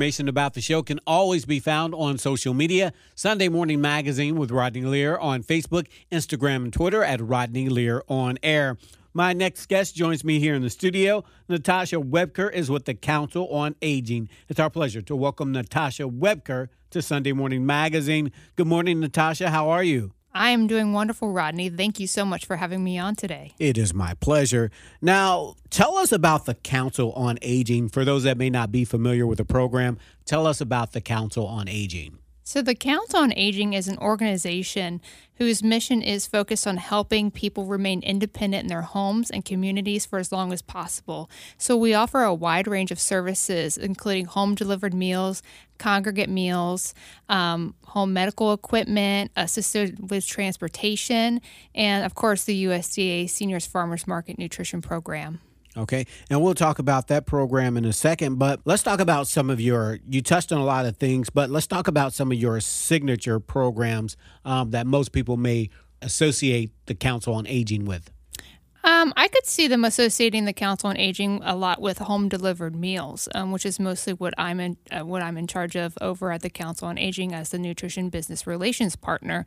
information about the show can always be found on social media. Sunday Morning Magazine with Rodney Lear on Facebook, Instagram, and Twitter at Rodney Lear on air. My next guest joins me here in the studio. Natasha Webker is with the Council on Aging. It's our pleasure to welcome Natasha Webker to Sunday Morning Magazine. Good morning, Natasha. How are you? I am doing wonderful, Rodney. Thank you so much for having me on today. It is my pleasure. Now, tell us about the Council on Aging. For those that may not be familiar with the program, tell us about the Council on Aging. So, the Council on Aging is an organization whose mission is focused on helping people remain independent in their homes and communities for as long as possible. So, we offer a wide range of services, including home delivered meals, congregate meals, um, home medical equipment, assisted with transportation, and of course, the USDA Seniors Farmers Market Nutrition Program. Okay. And we'll talk about that program in a second, but let's talk about some of your, you touched on a lot of things, but let's talk about some of your signature programs um, that most people may associate the Council on Aging with. Um, I could see them associating the Council on Aging a lot with home delivered meals, um, which is mostly what I'm in uh, what I'm in charge of over at the Council on Aging as the nutrition business relations partner.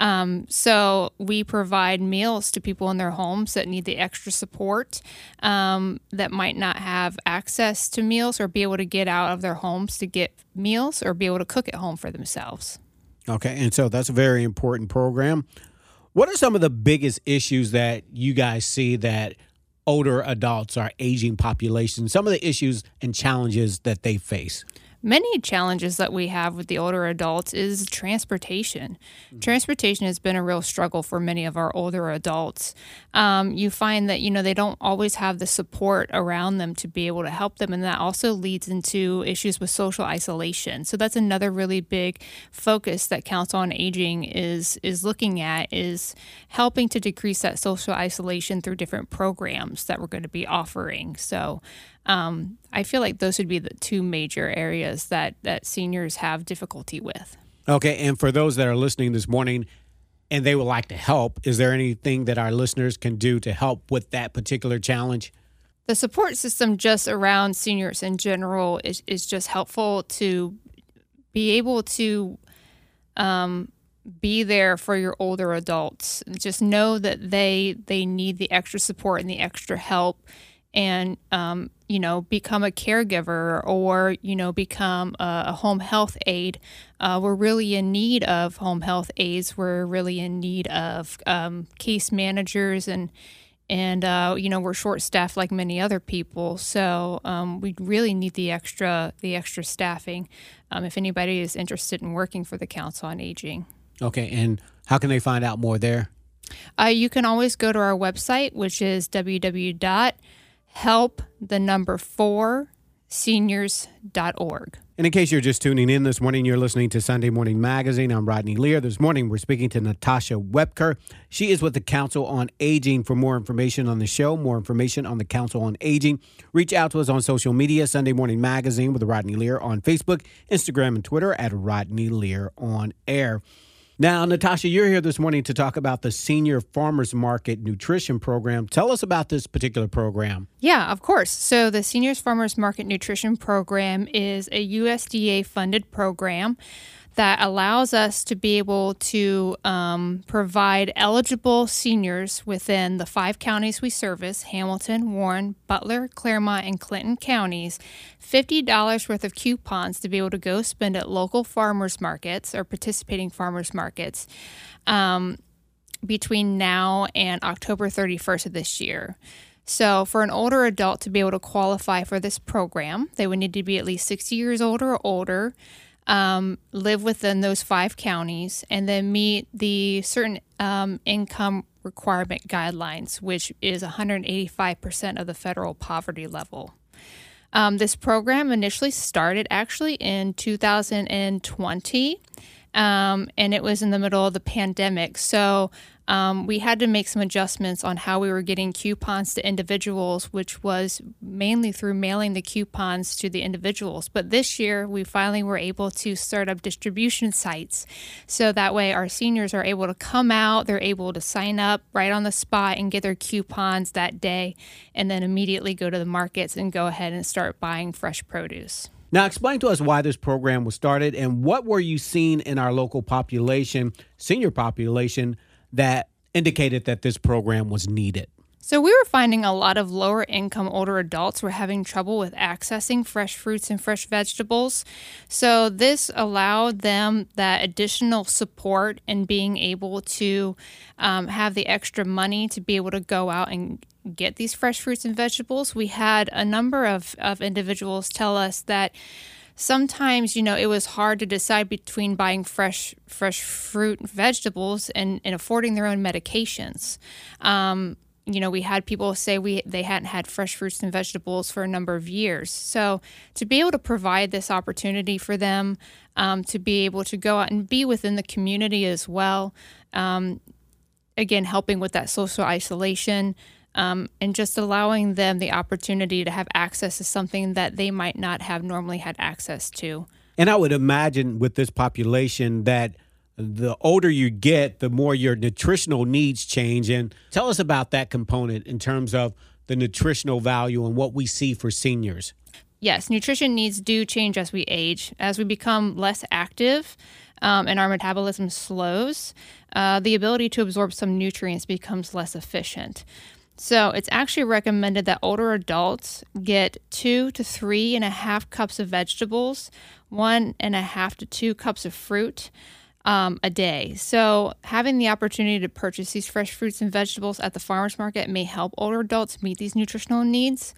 Um, so we provide meals to people in their homes that need the extra support, um, that might not have access to meals or be able to get out of their homes to get meals or be able to cook at home for themselves. Okay, and so that's a very important program. What are some of the biggest issues that you guys see that older adults, are aging population, some of the issues and challenges that they face? Many challenges that we have with the older adults is transportation. Mm-hmm. Transportation has been a real struggle for many of our older adults. Um, you find that you know they don't always have the support around them to be able to help them, and that also leads into issues with social isolation. So that's another really big focus that Council on Aging is is looking at is helping to decrease that social isolation through different programs that we're going to be offering. So um, I feel like those would be the two major areas that that seniors have difficulty with. Okay, and for those that are listening this morning and they would like to help, is there anything that our listeners can do to help with that particular challenge? The support system just around seniors in general is, is just helpful to be able to um, be there for your older adults. Just know that they they need the extra support and the extra help and um, you know become a caregiver or you know become a, a home health aide. Uh, we're really in need of home health aides. We're really in need of um, case managers and and uh, you know we're short staffed like many other people. So um, we really need the extra the extra staffing um, if anybody is interested in working for the council on aging. Okay and how can they find out more there? Uh, you can always go to our website which is www help the number four seniors.org. And in case you're just tuning in this morning, you're listening to Sunday Morning Magazine. I'm Rodney Lear. This morning, we're speaking to Natasha Webker. She is with the Council on Aging. For more information on the show, more information on the Council on Aging, reach out to us on social media, Sunday Morning Magazine with Rodney Lear on Facebook, Instagram, and Twitter at Rodney Lear on air. Now, Natasha, you're here this morning to talk about the Senior Farmers Market Nutrition Program. Tell us about this particular program. Yeah, of course. So, the Seniors Farmers Market Nutrition Program is a USDA funded program that allows us to be able to um, provide eligible seniors within the five counties we service Hamilton, Warren, Butler, Clermont, and Clinton counties $50 worth of coupons to be able to go spend at local farmers markets or participating farmers markets. Um, between now and October 31st of this year. So, for an older adult to be able to qualify for this program, they would need to be at least 60 years old or older um, live within those five counties, and then meet the certain um, income requirement guidelines, which is 185% of the federal poverty level. Um, this program initially started actually in 2020, um, and it was in the middle of the pandemic. So um, we had to make some adjustments on how we were getting coupons to individuals, which was mainly through mailing the coupons to the individuals. But this year, we finally were able to start up distribution sites. So that way, our seniors are able to come out, they're able to sign up right on the spot and get their coupons that day, and then immediately go to the markets and go ahead and start buying fresh produce. Now, explain to us why this program was started and what were you seeing in our local population, senior population, that indicated that this program was needed? So, we were finding a lot of lower income older adults were having trouble with accessing fresh fruits and fresh vegetables. So, this allowed them that additional support and being able to um, have the extra money to be able to go out and get these fresh fruits and vegetables. We had a number of, of individuals tell us that sometimes you know it was hard to decide between buying fresh fresh fruit and vegetables and, and affording their own medications. Um, you know we had people say we they hadn't had fresh fruits and vegetables for a number of years. So to be able to provide this opportunity for them um, to be able to go out and be within the community as well um, again helping with that social isolation um, and just allowing them the opportunity to have access to something that they might not have normally had access to. And I would imagine with this population that the older you get, the more your nutritional needs change. And tell us about that component in terms of the nutritional value and what we see for seniors. Yes, nutrition needs do change as we age. As we become less active um, and our metabolism slows, uh, the ability to absorb some nutrients becomes less efficient. So it's actually recommended that older adults get two to three and a half cups of vegetables, one and a half to two cups of fruit um, a day. So having the opportunity to purchase these fresh fruits and vegetables at the farmers market may help older adults meet these nutritional needs.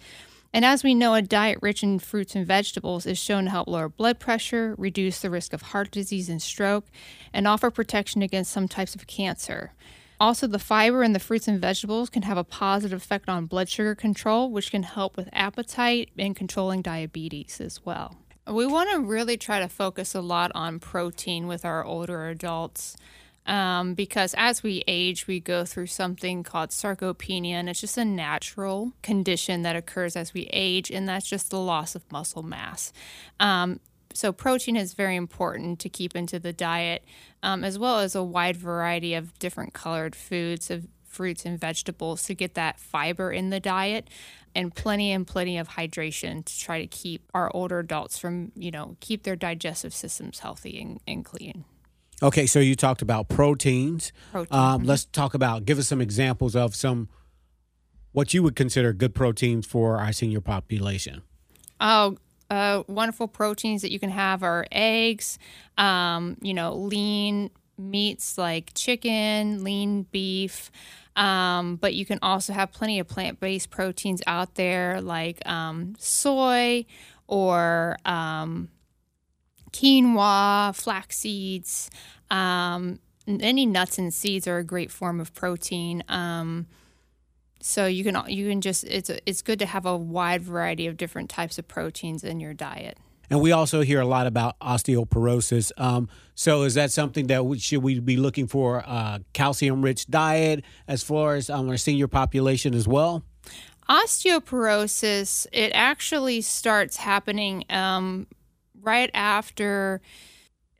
And as we know, a diet rich in fruits and vegetables is shown to help lower blood pressure, reduce the risk of heart disease and stroke, and offer protection against some types of cancer. Also, the fiber in the fruits and vegetables can have a positive effect on blood sugar control, which can help with appetite and controlling diabetes as well. We want to really try to focus a lot on protein with our older adults. Um, because as we age, we go through something called sarcopenia, and it's just a natural condition that occurs as we age, and that's just the loss of muscle mass. Um, so protein is very important to keep into the diet, um, as well as a wide variety of different colored foods of fruits and vegetables to get that fiber in the diet and plenty and plenty of hydration to try to keep our older adults from you know keep their digestive systems healthy and, and clean. Okay so you talked about proteins. Protein. um, let's talk about give us some examples of some what you would consider good proteins for our senior population. Oh uh, wonderful proteins that you can have are eggs, um, you know, lean meats like chicken, lean beef. Um, but you can also have plenty of plant based proteins out there like um, soy or um, quinoa, flax seeds. Um, any nuts and seeds are a great form of protein. So you can you can just it's it's good to have a wide variety of different types of proteins in your diet. And we also hear a lot about osteoporosis. Um, so is that something that we, should we be looking for a calcium-rich diet as far as um, our senior population as well? Osteoporosis it actually starts happening um, right after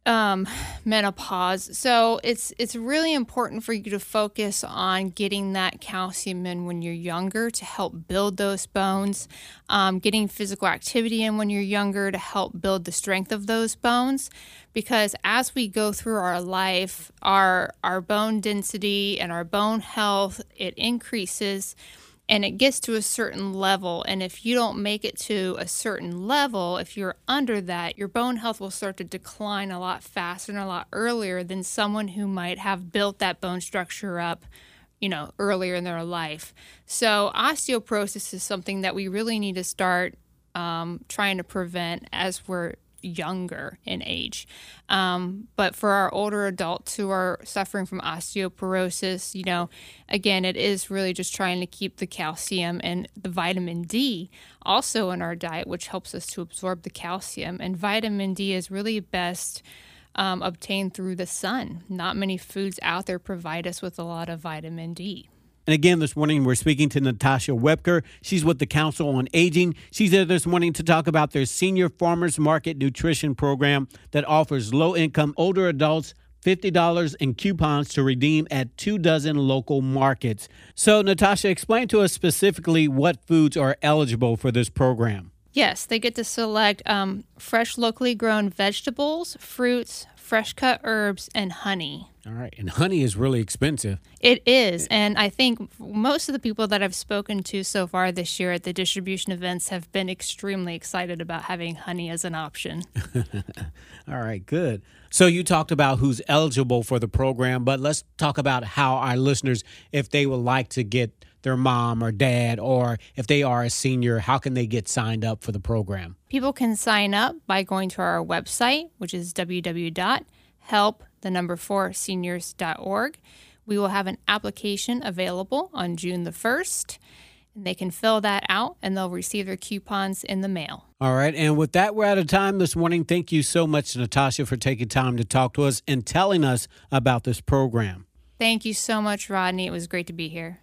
um, menopause. So it's it's really important for you to focus on getting that calcium in when you're younger to help build those bones. Um, getting physical activity in when you're younger to help build the strength of those bones. Because as we go through our life, our our bone density and our bone health it increases and it gets to a certain level. And if you don't make it to a certain level, if you're under that, your bone health will start to decline a lot faster and a lot earlier than someone who might have built that bone structure up, you know, earlier in their life. So, osteoporosis is something that we really need to start um, trying to prevent as we're younger in age. Um, but for our older adults who are suffering from osteoporosis, you know, again, it is really just trying to keep the calcium and the vitamin D also in our diet, which helps us to absorb the calcium. And vitamin D is really best. Um, obtained through the sun. Not many foods out there provide us with a lot of vitamin D. And again, this morning we're speaking to Natasha Webker. She's with the Council on Aging. She's there this morning to talk about their Senior Farmers Market Nutrition Program that offers low income older adults $50 in coupons to redeem at two dozen local markets. So, Natasha, explain to us specifically what foods are eligible for this program. Yes, they get to select um, fresh, locally grown vegetables, fruits, fresh cut herbs, and honey. All right. And honey is really expensive. It is. And I think most of the people that I've spoken to so far this year at the distribution events have been extremely excited about having honey as an option. All right, good. So you talked about who's eligible for the program, but let's talk about how our listeners, if they would like to get their mom or dad, or if they are a senior, how can they get signed up for the program? People can sign up by going to our website, which is www.help the number four seniors.org. We will have an application available on June the 1st. And they can fill that out and they'll receive their coupons in the mail. All right. And with that, we're out of time this morning. Thank you so much, Natasha, for taking time to talk to us and telling us about this program. Thank you so much, Rodney. It was great to be here.